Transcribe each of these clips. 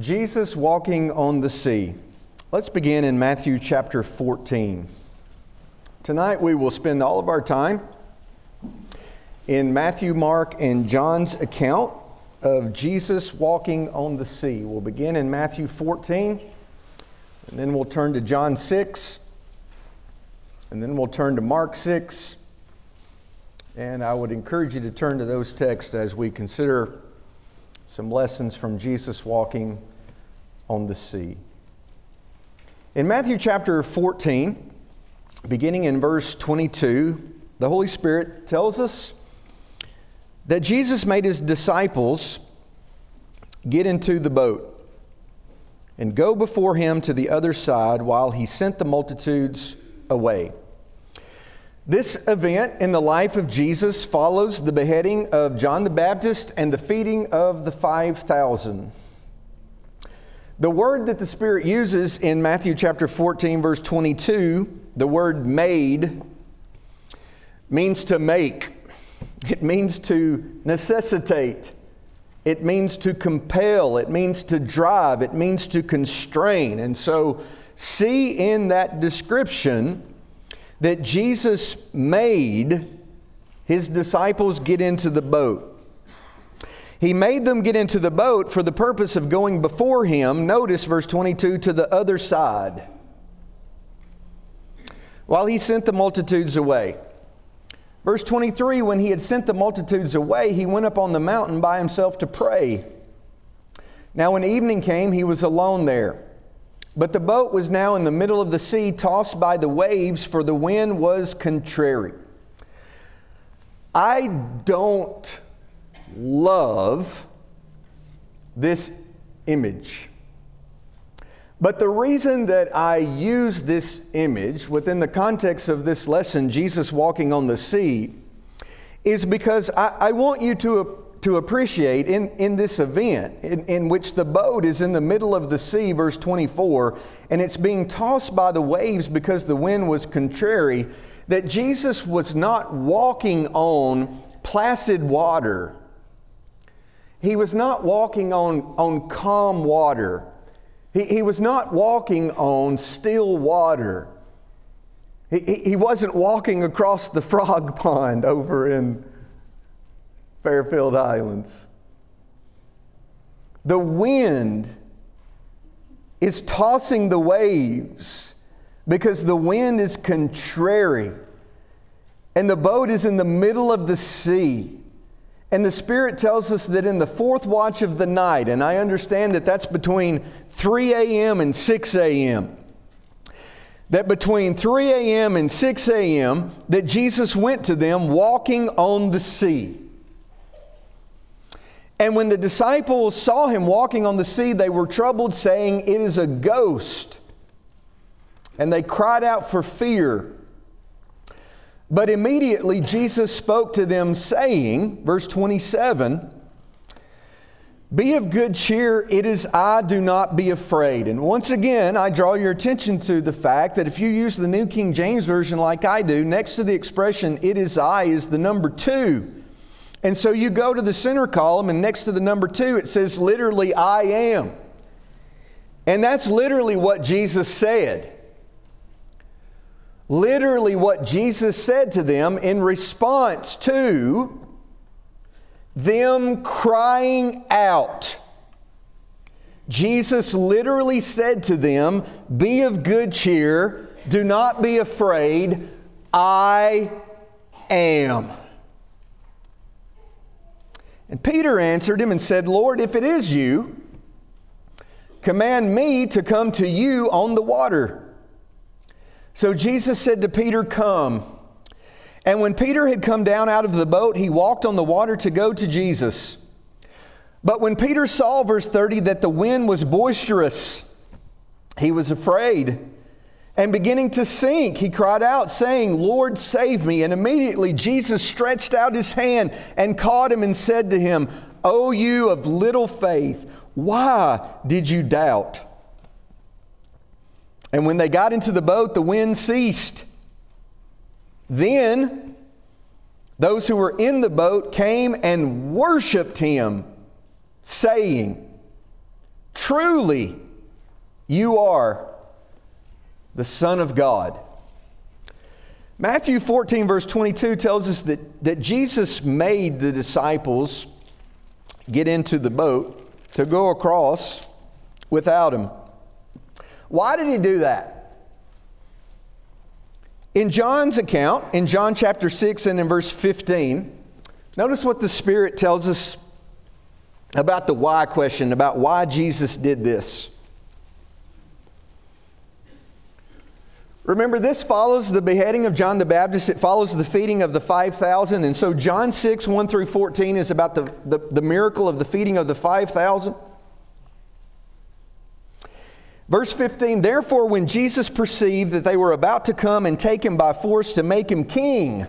Jesus walking on the sea. Let's begin in Matthew chapter 14. Tonight we will spend all of our time in Matthew, Mark, and John's account of Jesus walking on the sea. We'll begin in Matthew 14, and then we'll turn to John 6, and then we'll turn to Mark 6. And I would encourage you to turn to those texts as we consider some lessons from Jesus walking on the sea. In Matthew chapter 14, beginning in verse 22, the Holy Spirit tells us that Jesus made his disciples get into the boat and go before him to the other side while he sent the multitudes away. This event in the life of Jesus follows the beheading of John the Baptist and the feeding of the 5,000. The word that the Spirit uses in Matthew chapter 14, verse 22, the word made, means to make, it means to necessitate, it means to compel, it means to drive, it means to constrain. And so, see in that description that Jesus made his disciples get into the boat. He made them get into the boat for the purpose of going before him, notice verse 22, to the other side, while he sent the multitudes away. Verse 23 When he had sent the multitudes away, he went up on the mountain by himself to pray. Now, when evening came, he was alone there. But the boat was now in the middle of the sea, tossed by the waves, for the wind was contrary. I don't love this image. But the reason that I use this image within the context of this lesson, Jesus walking on the sea, is because I, I want you to to appreciate in, in this event in, in which the boat is in the middle of the sea, verse 24, and it's being tossed by the waves because the wind was contrary, that Jesus was not walking on placid water. He was not walking on, on calm water. He, he was not walking on still water. He, he wasn't walking across the frog pond over in Fairfield Islands. The wind is tossing the waves because the wind is contrary. And the boat is in the middle of the sea. And the Spirit tells us that in the fourth watch of the night, and I understand that that's between 3 a.m. and 6 a.m., that between 3 a.m. and 6 a.m., that Jesus went to them walking on the sea. And when the disciples saw him walking on the sea, they were troubled, saying, It is a ghost. And they cried out for fear. But immediately Jesus spoke to them, saying, verse 27, Be of good cheer, it is I, do not be afraid. And once again, I draw your attention to the fact that if you use the New King James Version like I do, next to the expression, it is I, is the number two. And so you go to the center column, and next to the number two, it says literally, I am. And that's literally what Jesus said. Literally, what Jesus said to them in response to them crying out. Jesus literally said to them, Be of good cheer, do not be afraid, I am. And Peter answered him and said, Lord, if it is you, command me to come to you on the water. So Jesus said to Peter, Come. And when Peter had come down out of the boat, he walked on the water to go to Jesus. But when Peter saw, verse 30, that the wind was boisterous, he was afraid and beginning to sink, he cried out, saying, Lord, save me. And immediately Jesus stretched out his hand and caught him and said to him, O you of little faith, why did you doubt? And when they got into the boat, the wind ceased. Then those who were in the boat came and worshiped him, saying, Truly, you are the Son of God. Matthew 14, verse 22 tells us that, that Jesus made the disciples get into the boat to go across without him. Why did he do that? In John's account, in John chapter 6 and in verse 15, notice what the Spirit tells us about the why question, about why Jesus did this. Remember, this follows the beheading of John the Baptist. It follows the feeding of the 5,000. And so, John 6, 1 through 14 is about the, the, the miracle of the feeding of the 5,000. Verse 15, therefore, when Jesus perceived that they were about to come and take him by force to make him king,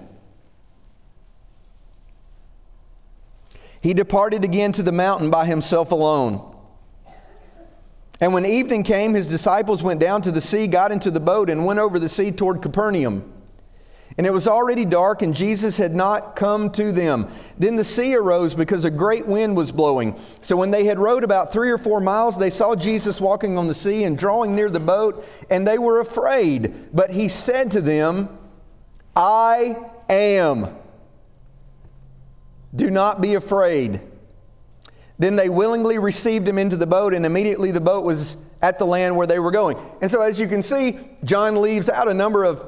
he departed again to the mountain by himself alone. And when evening came, his disciples went down to the sea, got into the boat, and went over the sea toward Capernaum. And it was already dark, and Jesus had not come to them. Then the sea arose because a great wind was blowing. So when they had rowed about three or four miles, they saw Jesus walking on the sea and drawing near the boat, and they were afraid. But he said to them, I am. Do not be afraid. Then they willingly received him into the boat, and immediately the boat was at the land where they were going. And so, as you can see, John leaves out a number of,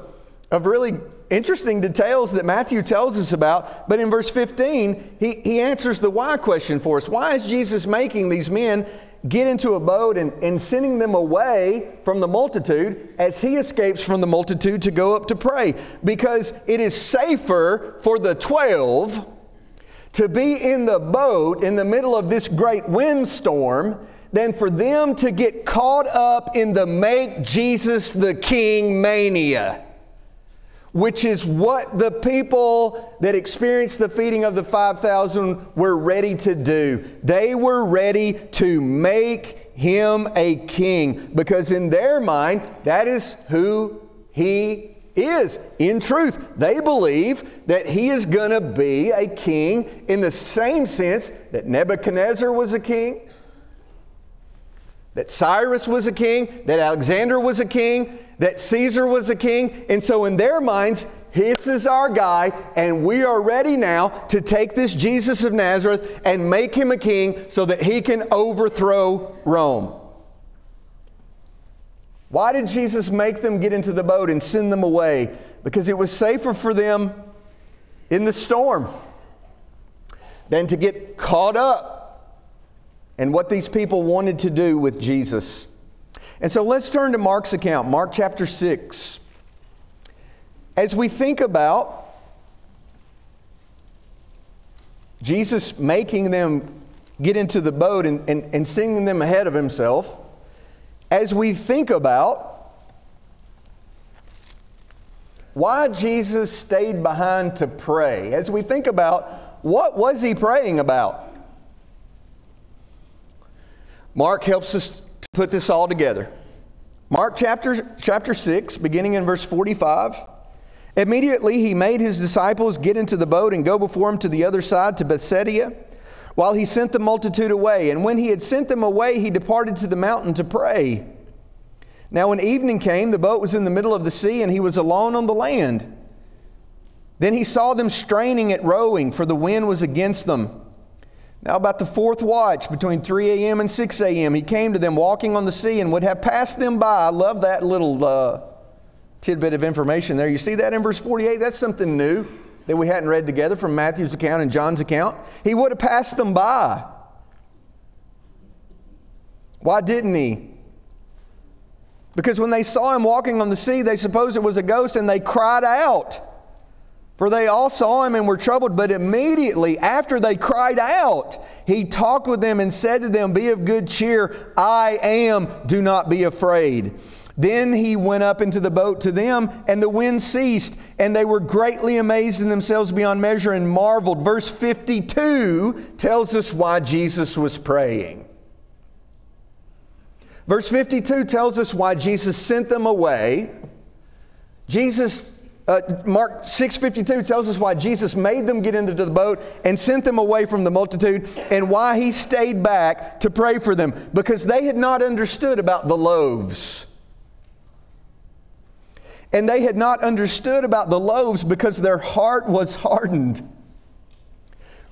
of really interesting details that Matthew tells us about. But in verse 15, he, he answers the why question for us. Why is Jesus making these men get into a boat and, and sending them away from the multitude as he escapes from the multitude to go up to pray? Because it is safer for the 12 to be in the boat in the middle of this great windstorm than for them to get caught up in the make Jesus the King mania which is what the people that experienced the feeding of the 5,000 were ready to do. They were ready to make him a king because, in their mind, that is who he is. In truth, they believe that he is going to be a king in the same sense that Nebuchadnezzar was a king, that Cyrus was a king, that Alexander was a king, that Caesar was a king. And so, in their minds, this is our guy, and we are ready now to take this Jesus of Nazareth and make him a king so that he can overthrow Rome. Why did Jesus make them get into the boat and send them away? Because it was safer for them in the storm than to get caught up in what these people wanted to do with Jesus. And so let's turn to Mark's account, Mark chapter 6. As we think about Jesus making them get into the boat and, and, and sending them ahead of himself, as we think about why Jesus stayed behind to pray, as we think about what was he praying about? Mark helps us to put this all together. Mark chapter, chapter 6, beginning in verse 45. Immediately he made his disciples get into the boat and go before him to the other side to Bethsaida, while he sent the multitude away. And when he had sent them away, he departed to the mountain to pray. Now, when evening came, the boat was in the middle of the sea, and he was alone on the land. Then he saw them straining at rowing, for the wind was against them. Now, about the fourth watch, between 3 a.m. and 6 a.m., he came to them walking on the sea and would have passed them by. I love that little uh, tidbit of information there. You see that in verse 48? That's something new that we hadn't read together from Matthew's account and John's account. He would have passed them by. Why didn't he? Because when they saw him walking on the sea, they supposed it was a ghost and they cried out. For they all saw him and were troubled, but immediately after they cried out, he talked with them and said to them, Be of good cheer, I am, do not be afraid. Then he went up into the boat to them, and the wind ceased, and they were greatly amazed in themselves beyond measure and marveled. Verse 52 tells us why Jesus was praying. Verse 52 tells us why Jesus sent them away. Jesus uh, Mark 6:52 tells us why Jesus made them get into the boat and sent them away from the multitude and why he stayed back to pray for them because they had not understood about the loaves. And they had not understood about the loaves because their heart was hardened.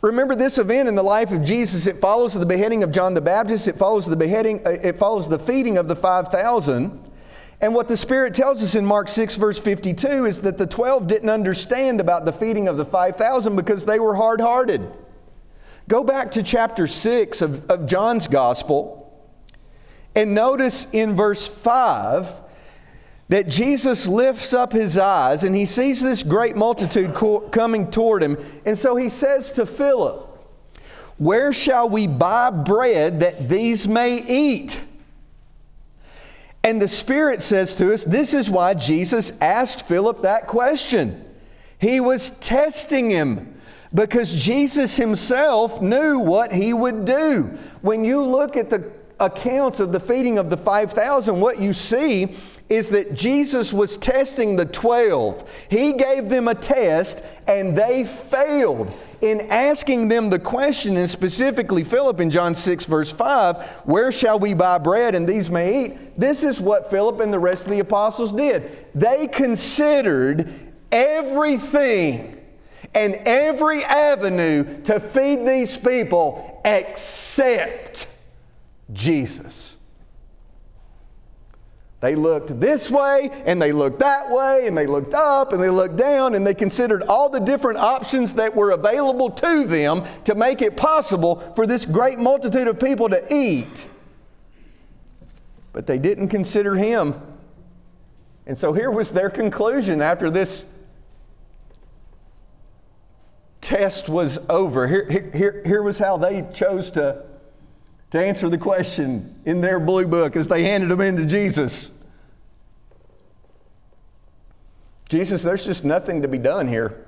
Remember this event in the life of Jesus. It follows the beheading of John the Baptist. It follows the beheading, uh, it follows the feeding of the 5,000. And what the Spirit tells us in Mark 6, verse 52, is that the 12 didn't understand about the feeding of the 5,000 because they were hard hearted. Go back to chapter 6 of, of John's Gospel and notice in verse 5 that Jesus lifts up his eyes and he sees this great multitude co- coming toward him. And so he says to Philip, Where shall we buy bread that these may eat? And the Spirit says to us, this is why Jesus asked Philip that question. He was testing him because Jesus himself knew what he would do. When you look at the accounts of the feeding of the 5,000, what you see is that Jesus was testing the 12. He gave them a test and they failed in asking them the question, and specifically Philip in John 6, verse 5, where shall we buy bread and these may eat? This is what Philip and the rest of the apostles did. They considered everything and every avenue to feed these people except Jesus. They looked this way and they looked that way and they looked up and they looked down and they considered all the different options that were available to them to make it possible for this great multitude of people to eat. But they didn't consider him. And so here was their conclusion after this test was over. Here, here, here was how they chose to to answer the question in their blue book as they handed them into Jesus. Jesus, there's just nothing to be done here.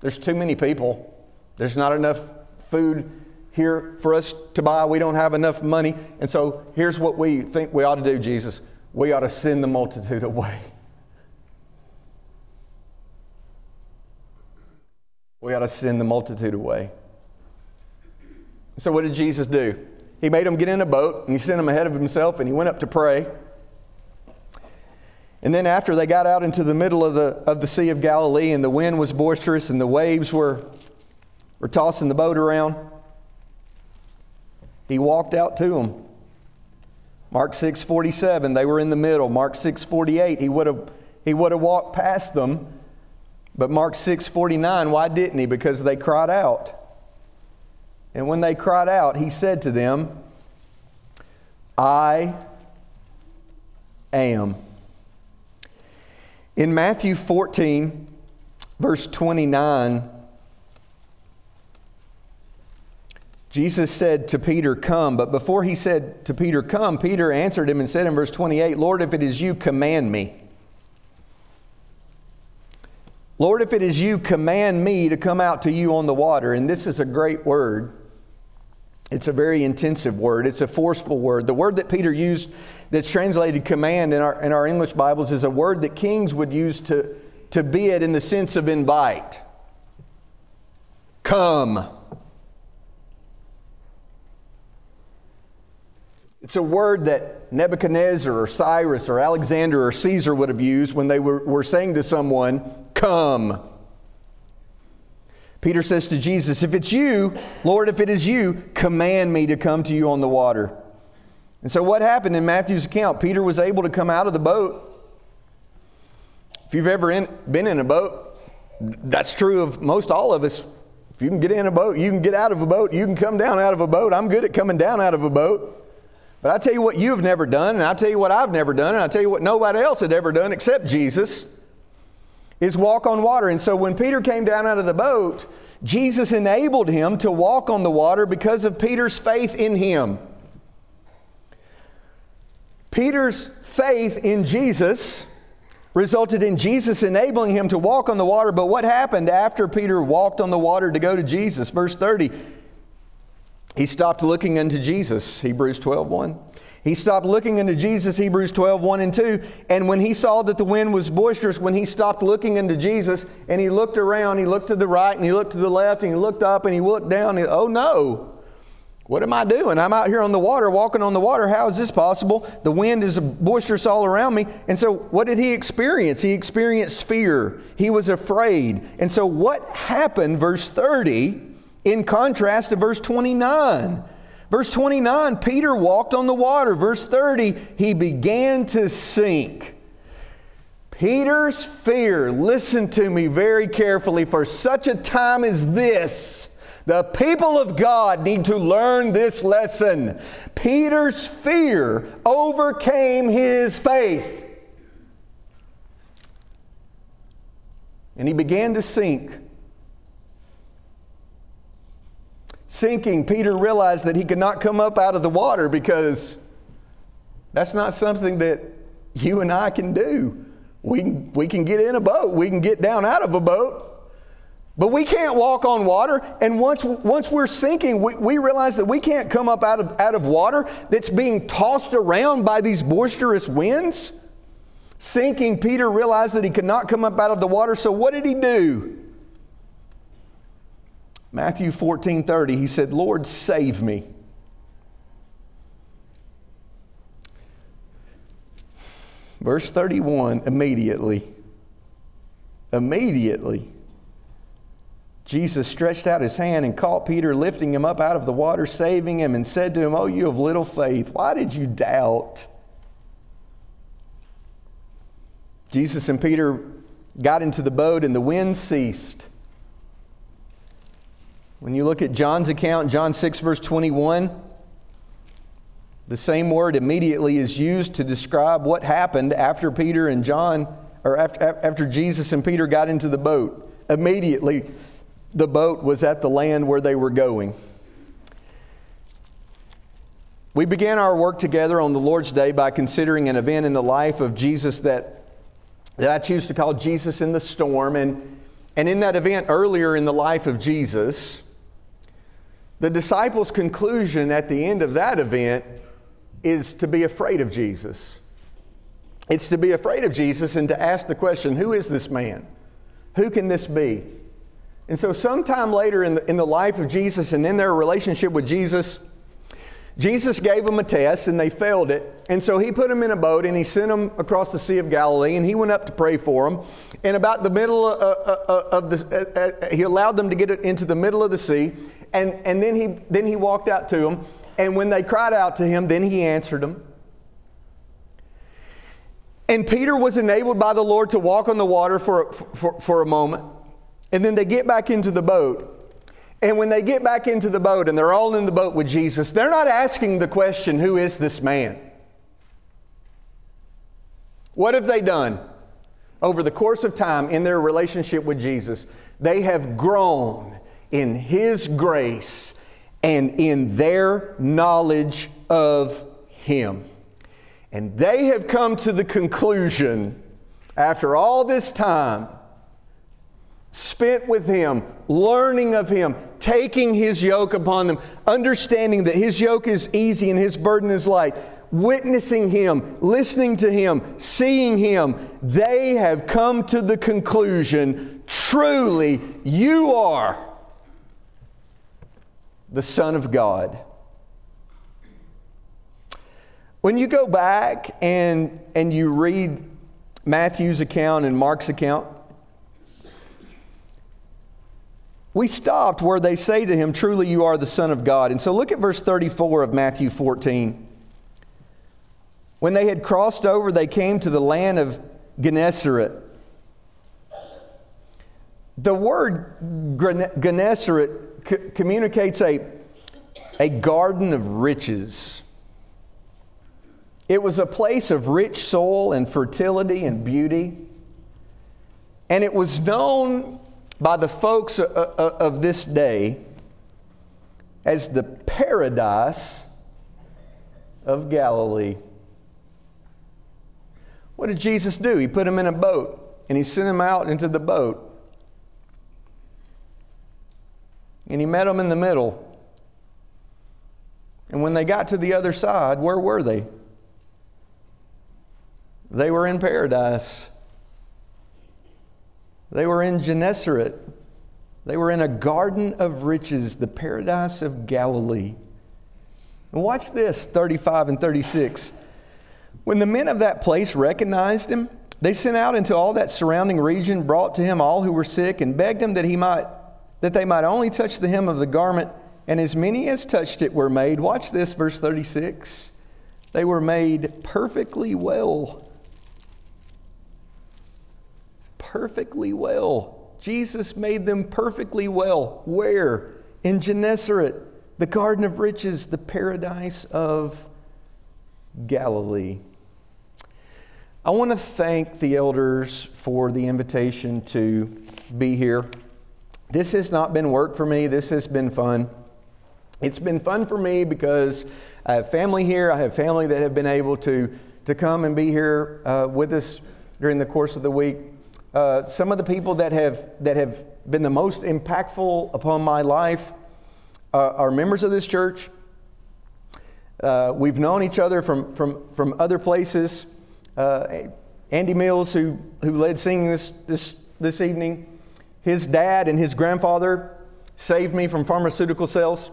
There's too many people. There's not enough food here for us to buy. We don't have enough money. And so here's what we think we ought to do, Jesus. We ought to send the multitude away. We ought to send the multitude away. So, what did Jesus do? He made them get in a boat and he sent them ahead of himself and he went up to pray. And then after they got out into the middle of the, of the Sea of Galilee and the wind was boisterous and the waves were, were tossing the boat around, he walked out to them. Mark 6:47, they were in the middle. Mark 6:48, he would have he would have walked past them. But Mark 6:49, why didn't he? Because they cried out. And when they cried out, he said to them, I am. In Matthew 14, verse 29, Jesus said to Peter, Come. But before he said to Peter, Come, Peter answered him and said in verse 28, Lord, if it is you, command me. Lord, if it is you, command me to come out to you on the water. And this is a great word. It's a very intensive word, it's a forceful word. The word that Peter used that's translated command in our, in our English Bibles is a word that kings would use to, to be it in the sense of invite. Come. It's a word that Nebuchadnezzar or Cyrus or Alexander or Caesar would have used when they were, were saying to someone, Come. Peter says to Jesus, If it's you, Lord, if it is you, command me to come to you on the water. And so, what happened in Matthew's account? Peter was able to come out of the boat. If you've ever in, been in a boat, that's true of most all of us. If you can get in a boat, you can get out of a boat, you can come down out of a boat. I'm good at coming down out of a boat. But I tell you what you've never done, and I tell you what I've never done, and I tell you what nobody else had ever done except Jesus is walk on water. And so when Peter came down out of the boat, Jesus enabled him to walk on the water because of Peter's faith in him. Peter's faith in Jesus resulted in Jesus enabling him to walk on the water. But what happened after Peter walked on the water to go to Jesus? Verse 30 he stopped looking unto Jesus, Hebrews 12 1. He stopped looking into Jesus, Hebrews 12, 1 and 2. And when he saw that the wind was boisterous, when he stopped looking into Jesus and he looked around, he looked to the right and he looked to the left and he looked up and he looked down, and, oh no, what am I doing? I'm out here on the water, walking on the water. How is this possible? The wind is boisterous all around me. And so, what did he experience? He experienced fear. He was afraid. And so, what happened, verse 30, in contrast to verse 29? Verse 29, Peter walked on the water. Verse 30, he began to sink. Peter's fear, listen to me very carefully, for such a time as this, the people of God need to learn this lesson. Peter's fear overcame his faith. And he began to sink. Sinking, Peter realized that he could not come up out of the water because that's not something that you and I can do. We, we can get in a boat, we can get down out of a boat, but we can't walk on water. And once, once we're sinking, we, we realize that we can't come up out of, out of water that's being tossed around by these boisterous winds. Sinking, Peter realized that he could not come up out of the water, so what did he do? Matthew 14 30, he said, Lord, save me. Verse 31, immediately, immediately, Jesus stretched out his hand and caught Peter, lifting him up out of the water, saving him, and said to him, Oh, you of little faith, why did you doubt? Jesus and Peter got into the boat, and the wind ceased. When you look at John's account, John 6, verse 21, the same word immediately is used to describe what happened after Peter and John, or after, after Jesus and Peter got into the boat. Immediately, the boat was at the land where they were going. We began our work together on the Lord's Day by considering an event in the life of Jesus that, that I choose to call Jesus in the storm. And, and in that event earlier in the life of Jesus, the disciples' conclusion at the end of that event is to be afraid of Jesus. It's to be afraid of Jesus and to ask the question who is this man? Who can this be? And so, sometime later in the, in the life of Jesus and in their relationship with Jesus, Jesus gave them a test and they failed it. And so he put them in a boat and he sent them across the Sea of Galilee and he went up to pray for them. And about the middle of, of the, uh, uh, he allowed them to get into the middle of the sea. And, and then, he, then he walked out to them. And when they cried out to him, then he answered them. And Peter was enabled by the Lord to walk on the water for, for, for a moment. And then they get back into the boat. And when they get back into the boat and they're all in the boat with Jesus, they're not asking the question, Who is this man? What have they done over the course of time in their relationship with Jesus? They have grown in His grace and in their knowledge of Him. And they have come to the conclusion, after all this time spent with Him, learning of Him, taking His yoke upon them, understanding that His yoke is easy and His burden is light, witnessing Him, listening to Him, seeing Him, they have come to the conclusion truly, you are the Son of God. When you go back and, and you read Matthew's account and Mark's account, we stopped where they say to him, Truly you are the Son of God. And so look at verse 34 of Matthew 14. When they had crossed over, they came to the land of Gennesaret. The word Gennesaret communicates a, a garden of riches. It was a place of rich soil and fertility and beauty. And it was known by the folks uh, uh, uh, of this day as the paradise of Galilee. What did Jesus do? He put them in a boat and he sent them out into the boat. And he met them in the middle. And when they got to the other side, where were they? They were in paradise. They were in Gennesaret. They were in a garden of riches, the paradise of Galilee. And watch this 35 and 36. When the men of that place recognized him, they sent out into all that surrounding region, brought to him all who were sick, and begged him that he might that they might only touch the hem of the garment, and as many as touched it were made. Watch this, verse 36. They were made perfectly well. Perfectly well. Jesus made them perfectly well. Where? In Gennesaret, the garden of riches, the paradise of Galilee. I want to thank the elders for the invitation to be here. This has not been work for me, this has been fun. It's been fun for me because I have family here. I have family that have been able to, to come and be here uh, with us during the course of the week. Uh, some of the people that have, that have been the most impactful upon my life uh, are members of this church. Uh, we've known each other from, from, from other places. Uh, Andy Mills, who, who led singing this, this, this evening, his dad and his grandfather saved me from pharmaceutical sales.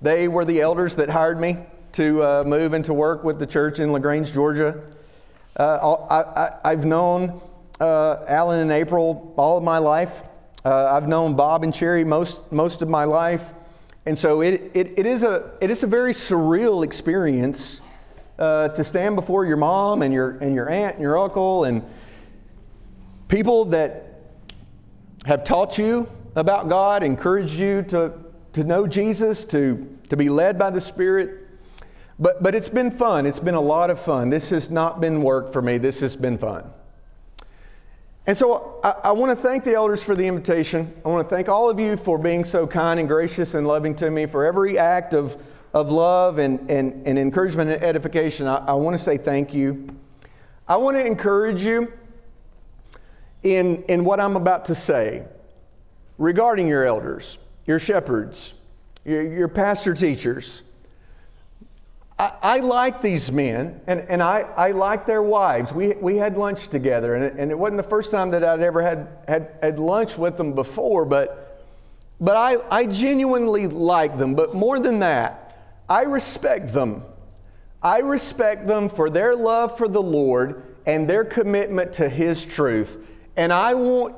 They were the elders that hired me to uh, move and to work with the church in LaGrange, Georgia. Uh, I, have known uh, Alan and April all of my life. Uh, I've known Bob and Cherry most, most of my life. And so it, it, it, is a, it is a very surreal experience uh, to stand before your mom and your, and your aunt and your uncle and people that have taught you about God, encouraged you to, to know Jesus, to, to be led by the Spirit. But, but it's been fun. It's been a lot of fun. This has not been work for me. This has been fun. And so I, I want to thank the elders for the invitation. I want to thank all of you for being so kind and gracious and loving to me, for every act of of love and, and, and encouragement and edification, I, I want to say thank you. I want to encourage you in, in what I'm about to say regarding your elders, your shepherds, your, your pastor teachers. I, I like these men, and, and I, I like their wives. We, we had lunch together, and it, and it wasn't the first time that I'd ever had, had, had lunch with them before, but, but I, I genuinely like them. But more than that, I respect them. I respect them for their love for the Lord and their commitment to His truth. And I want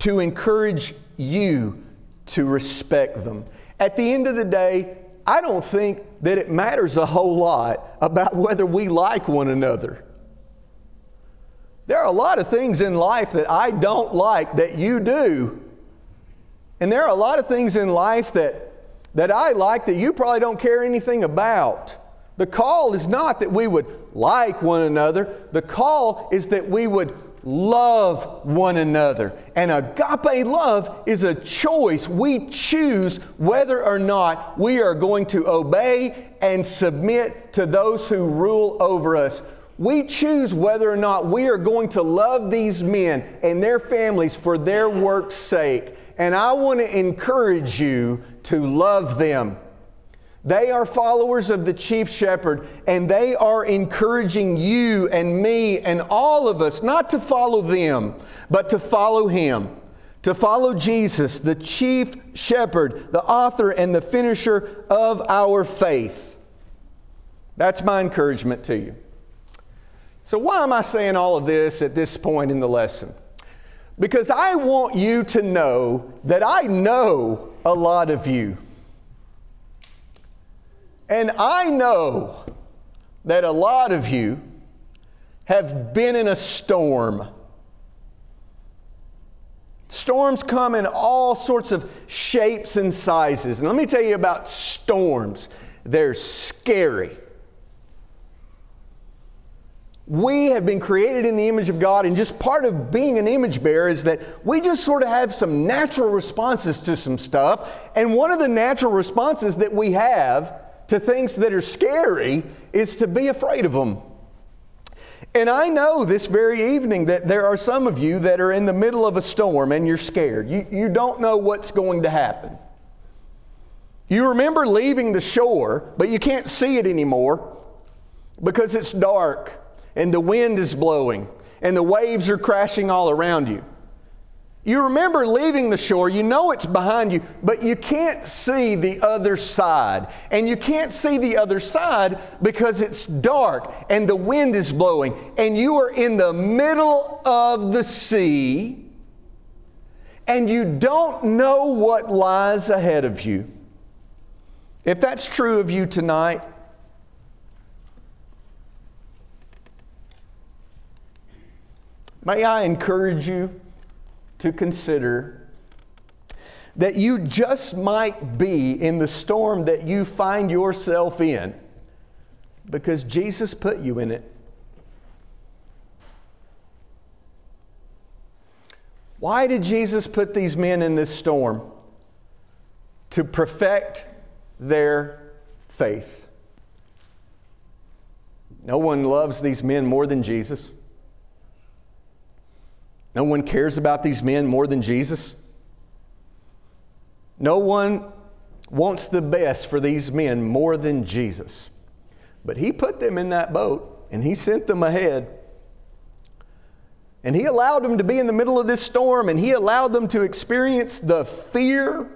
to encourage you to respect them. At the end of the day, I don't think that it matters a whole lot about whether we like one another. There are a lot of things in life that I don't like that you do. And there are a lot of things in life that that I like that you probably don't care anything about. The call is not that we would like one another, the call is that we would love one another. And agape love is a choice. We choose whether or not we are going to obey and submit to those who rule over us. We choose whether or not we are going to love these men and their families for their work's sake. And I want to encourage you to love them. They are followers of the chief shepherd, and they are encouraging you and me and all of us not to follow them, but to follow him. To follow Jesus, the chief shepherd, the author and the finisher of our faith. That's my encouragement to you. So, why am I saying all of this at this point in the lesson? Because I want you to know that I know a lot of you. And I know that a lot of you have been in a storm. Storms come in all sorts of shapes and sizes. And let me tell you about storms. They're scary. We have been created in the image of God, and just part of being an image bearer is that we just sort of have some natural responses to some stuff. And one of the natural responses that we have to things that are scary is to be afraid of them. And I know this very evening that there are some of you that are in the middle of a storm and you're scared. You, you don't know what's going to happen. You remember leaving the shore, but you can't see it anymore because it's dark and the wind is blowing and the waves are crashing all around you. You remember leaving the shore, you know it's behind you, but you can't see the other side. And you can't see the other side because it's dark and the wind is blowing, and you are in the middle of the sea, and you don't know what lies ahead of you. If that's true of you tonight, may I encourage you to consider that you just might be in the storm that you find yourself in because Jesus put you in it. Why did Jesus put these men in this storm? To perfect their faith. No one loves these men more than Jesus. No one cares about these men more than Jesus. No one wants the best for these men more than Jesus. But He put them in that boat and He sent them ahead. And He allowed them to be in the middle of this storm and He allowed them to experience the fear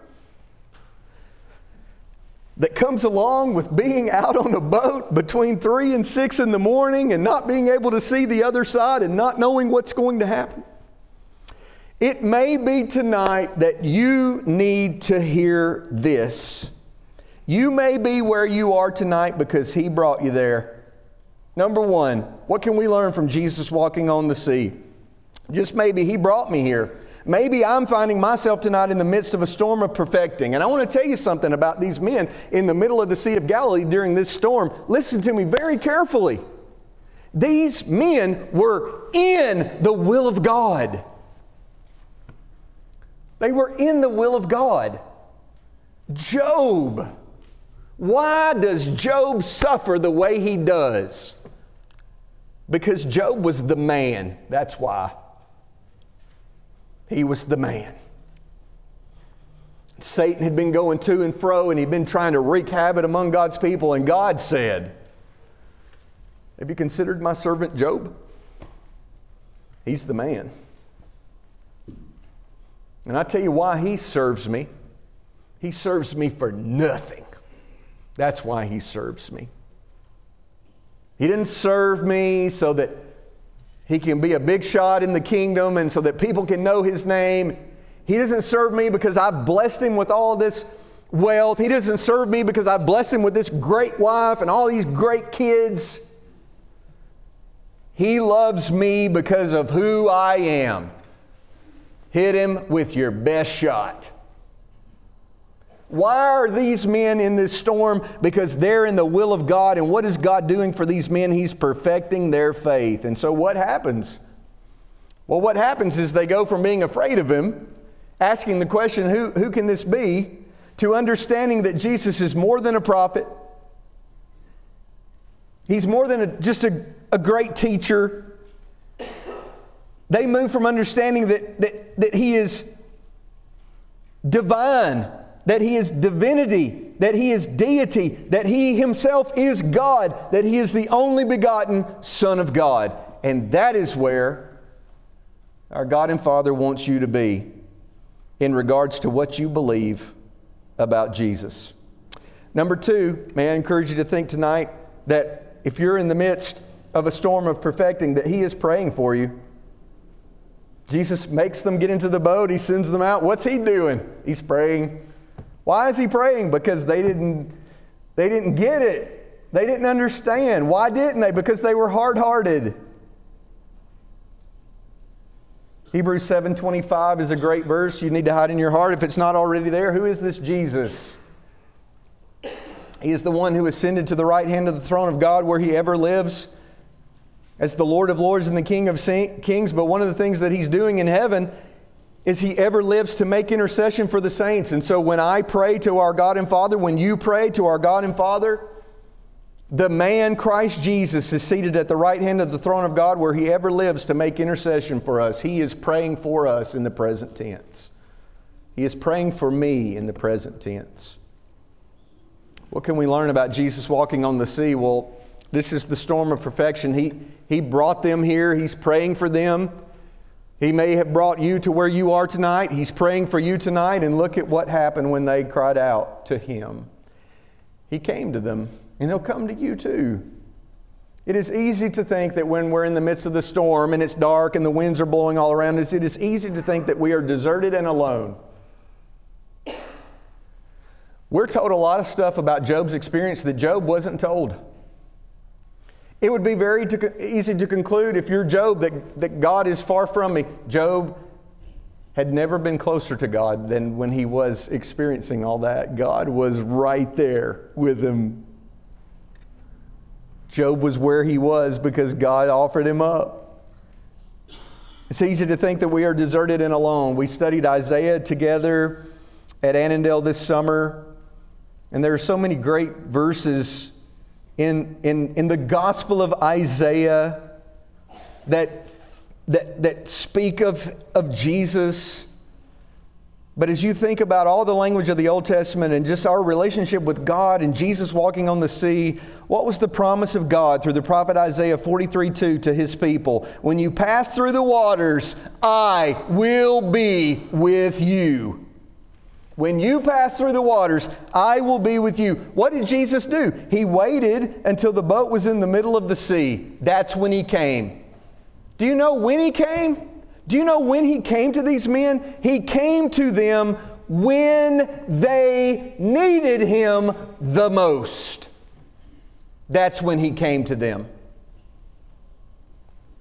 that comes along with being out on a boat between three and six in the morning and not being able to see the other side and not knowing what's going to happen. It may be tonight that you need to hear this. You may be where you are tonight because He brought you there. Number one, what can we learn from Jesus walking on the sea? Just maybe He brought me here. Maybe I'm finding myself tonight in the midst of a storm of perfecting. And I want to tell you something about these men in the middle of the Sea of Galilee during this storm. Listen to me very carefully. These men were in the will of God. They were in the will of God. Job. Why does Job suffer the way he does? Because Job was the man. That's why. He was the man. Satan had been going to and fro and he'd been trying to wreak havoc among God's people, and God said, Have you considered my servant Job? He's the man. And I tell you why he serves me. He serves me for nothing. That's why he serves me. He didn't serve me so that he can be a big shot in the kingdom and so that people can know his name. He doesn't serve me because I've blessed him with all this wealth. He doesn't serve me because I've blessed him with this great wife and all these great kids. He loves me because of who I am. Hit him with your best shot. Why are these men in this storm? Because they're in the will of God. And what is God doing for these men? He's perfecting their faith. And so what happens? Well, what happens is they go from being afraid of him, asking the question, who, who can this be, to understanding that Jesus is more than a prophet. He's more than a, just a, a great teacher. They move from understanding that, that, that He is divine, that He is divinity, that He is deity, that He Himself is God, that He is the only begotten Son of God. And that is where our God and Father wants you to be in regards to what you believe about Jesus. Number two, may I encourage you to think tonight that if you're in the midst of a storm of perfecting, that He is praying for you. Jesus makes them get into the boat. He sends them out. What's he doing? He's praying. Why is he praying? Because they didn't, they didn't get it. They didn't understand. Why didn't they? Because they were hard-hearted. Hebrews 7:25 is a great verse you need to hide in your heart if it's not already there. Who is this Jesus? He is the one who ascended to the right hand of the throne of God where he ever lives as the Lord of Lords and the King of Kings, but one of the things that He's doing in heaven is He ever lives to make intercession for the saints. And so when I pray to our God and Father, when you pray to our God and Father, the man Christ Jesus is seated at the right hand of the throne of God where He ever lives to make intercession for us. He is praying for us in the present tense. He is praying for me in the present tense. What can we learn about Jesus walking on the sea? Well, this is the storm of perfection. He, he brought them here, He's praying for them. He may have brought you to where you are tonight. He's praying for you tonight, and look at what happened when they cried out to Him. He came to them, and He'll come to you too. It is easy to think that when we're in the midst of the storm and it's dark and the winds are blowing all around us, it is easy to think that we are deserted and alone. We're told a lot of stuff about Job's experience that Job wasn't told. It would be very to, easy to conclude if you're Job that, that God is far from me. Job had never been closer to God than when he was experiencing all that. God was right there with him. Job was where he was because God offered him up. It's easy to think that we are deserted and alone. We studied Isaiah together at Annandale this summer, and there are so many great verses in, in, in the Gospel of Isaiah that, that, that speak of, of Jesus. But as you think about all the language of the Old Testament and just our relationship with God and Jesus walking on the sea, what was the promise of God through the prophet Isaiah 43 2 to his people? When you pass through the waters, I will be with you. When you pass through the waters, I will be with you. What did Jesus do? He waited until the boat was in the middle of the sea. That's when he came. Do you know when he came? Do you know when he came to these men? He came to them when they needed him the most. That's when he came to them.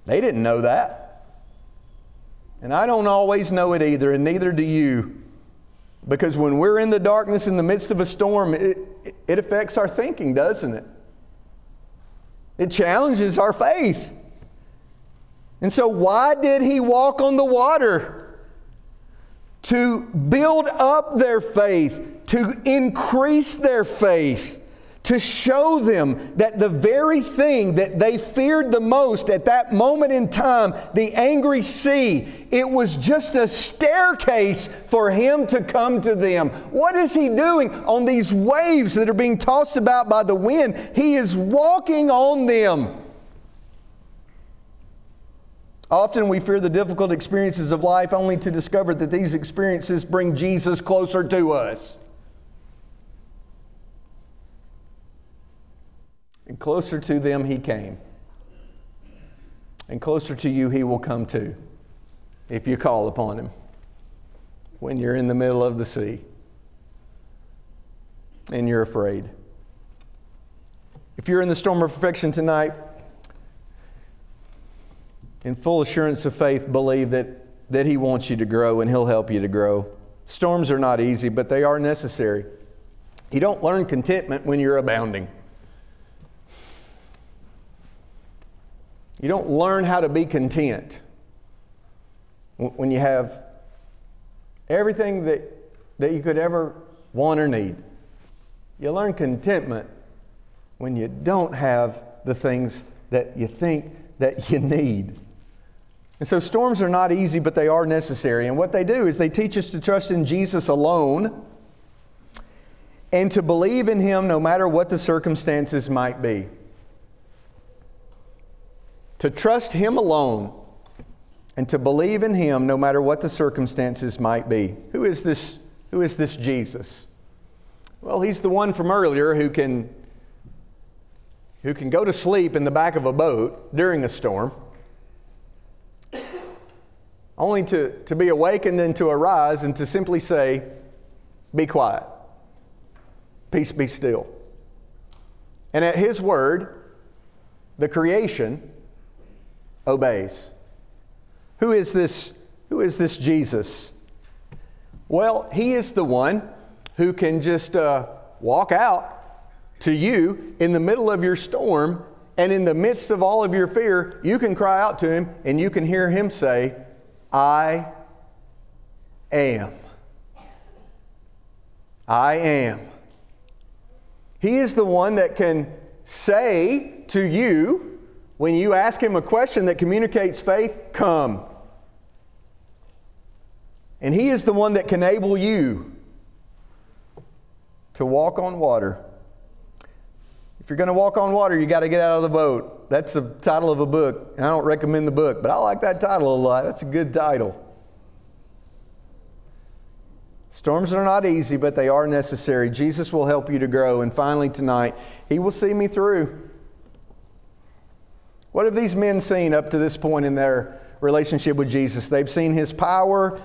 They didn't know that. And I don't always know it either, and neither do you. Because when we're in the darkness in the midst of a storm, it, it affects our thinking, doesn't it? It challenges our faith. And so, why did he walk on the water? To build up their faith, to increase their faith to show them that the very thing that they feared the most at that moment in time, the angry sea, it was just a staircase for him to come to them. What is he doing on these waves that are being tossed about by the wind? He is walking on them. Often we fear the difficult experiences of life only to discover that these experiences bring Jesus closer to us. And closer to them he came. And closer to you he will come too, if you call upon him when you're in the middle of the sea and you're afraid. If you're in the storm of perfection tonight, in full assurance of faith, believe that, that He wants you to grow and He'll help you to grow. Storms are not easy, but they are necessary. You don't learn contentment when you're abounding. You don't learn how to be content when you have everything that, that you could ever want or need. You learn contentment when you don't have the things that you think that you need. And so storms are not easy, but they are necessary. And what they do is they teach us to trust in Jesus alone and to believe in Him no matter what the circumstances might be to trust Him alone and to believe in Him no matter what the circumstances might be. Who is this, who is this Jesus? Well, He's the one from earlier who can, who can go to sleep in the back of a boat during a storm, only to, to be awakened and to arise and to simply say, Be quiet, peace be still. And at His word, the creation, obeys. Who is this? Who is this Jesus? Well, he is the one who can just uh, walk out to you in the middle of your storm and in the midst of all of your fear, you can cry out to him and you can hear him say, I am. I am. He is the one that can say to you, when you ask him a question that communicates faith, come. And he is the one that can enable you to walk on water If you're going to walk on water, you got to get out of the boat. That's the title of a book. And I don't recommend the book, but I like that title a lot. That's a good title. Storms are not easy, but they are necessary. Jesus will help you to grow. And finally, tonight, He will see me through. What have these men seen up to this point in their relationship with Jesus? They've seen His power.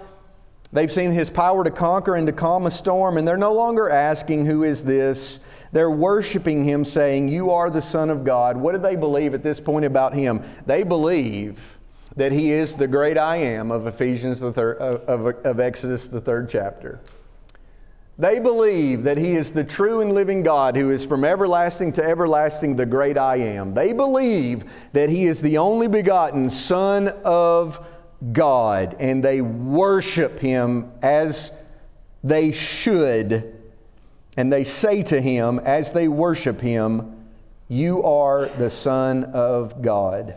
They've seen His power to conquer and to calm a storm, and they're no longer asking, Who is this? They're worshiping Him, saying, You are the Son of God. What do they believe at this point about Him? They believe that he is the great I am of Ephesians, the third, of, of Exodus, the third chapter. They believe that he is the true and living God who is from everlasting to everlasting, the great I am. They believe that he is the only begotten Son of God, and they worship him as they should. And they say to him, as they worship him, You are the Son of God.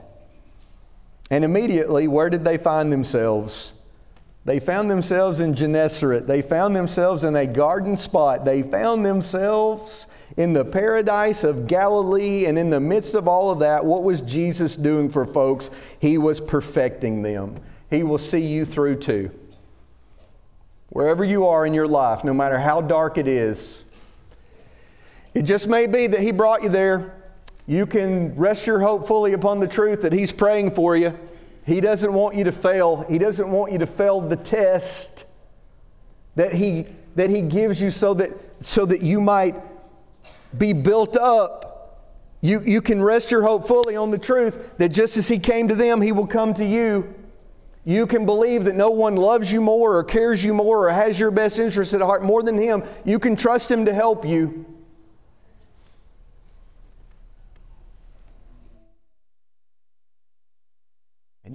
And immediately, where did they find themselves? They found themselves in Gennesaret. They found themselves in a garden spot. They found themselves in the paradise of Galilee. And in the midst of all of that, what was Jesus doing for folks? He was perfecting them. He will see you through too. Wherever you are in your life, no matter how dark it is, it just may be that He brought you there you can rest your hope fully upon the truth that He's praying for you. He doesn't want you to fail. He doesn't want you to fail the test that He, that he gives you so that, so that you might be built up. You, you can rest your hope fully on the truth that just as He came to them, He will come to you. You can believe that no one loves you more or cares you more or has your best interest at heart more than Him. You can trust Him to help you.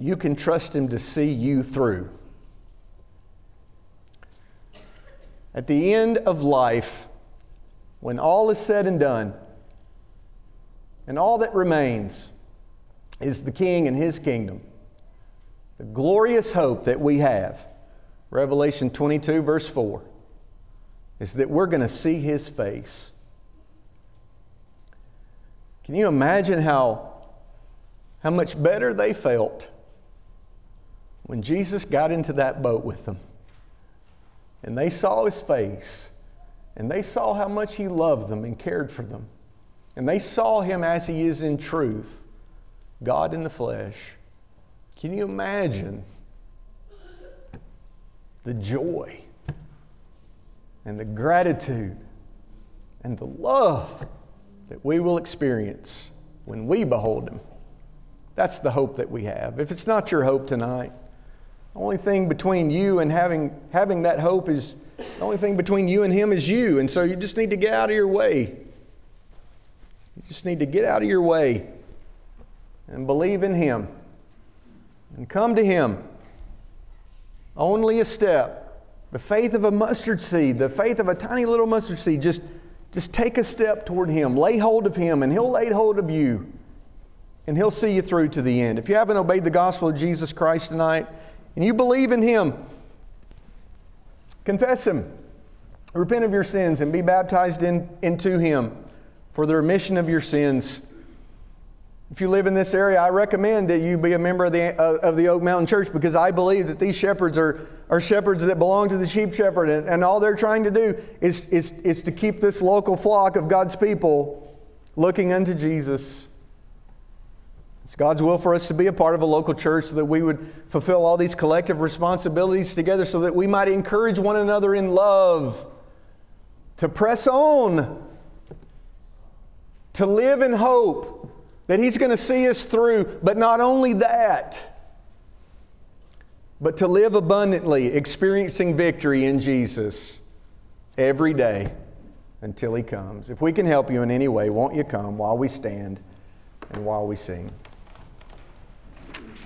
You can trust Him to see you through. At the end of life, when all is said and done, and all that remains is the King and His kingdom, the glorious hope that we have, Revelation 22, verse 4, is that we're going to see His face. Can you imagine how, how much better they felt when Jesus got into that boat with them and they saw his face and they saw how much he loved them and cared for them and they saw him as he is in truth, God in the flesh, can you imagine the joy and the gratitude and the love that we will experience when we behold him? That's the hope that we have. If it's not your hope tonight, the only thing between you and having, having that hope is the only thing between you and Him is you. And so you just need to get out of your way. You just need to get out of your way and believe in Him and come to Him. Only a step. The faith of a mustard seed, the faith of a tiny little mustard seed. Just, just take a step toward Him. Lay hold of Him, and He'll lay hold of you. And He'll see you through to the end. If you haven't obeyed the gospel of Jesus Christ tonight, and you believe in Him, confess Him, repent of your sins, and be baptized in, into Him for the remission of your sins. If you live in this area, I recommend that you be a member of the, uh, of the Oak Mountain Church because I believe that these shepherds are, are shepherds that belong to the sheep shepherd, and, and all they're trying to do is, is, is to keep this local flock of God's people looking unto Jesus. It's God's will for us to be a part of a local church so that we would fulfill all these collective responsibilities together so that we might encourage one another in love, to press on, to live in hope that He's going to see us through. But not only that, but to live abundantly, experiencing victory in Jesus every day until He comes. If we can help you in any way, won't you come while we stand and while we sing?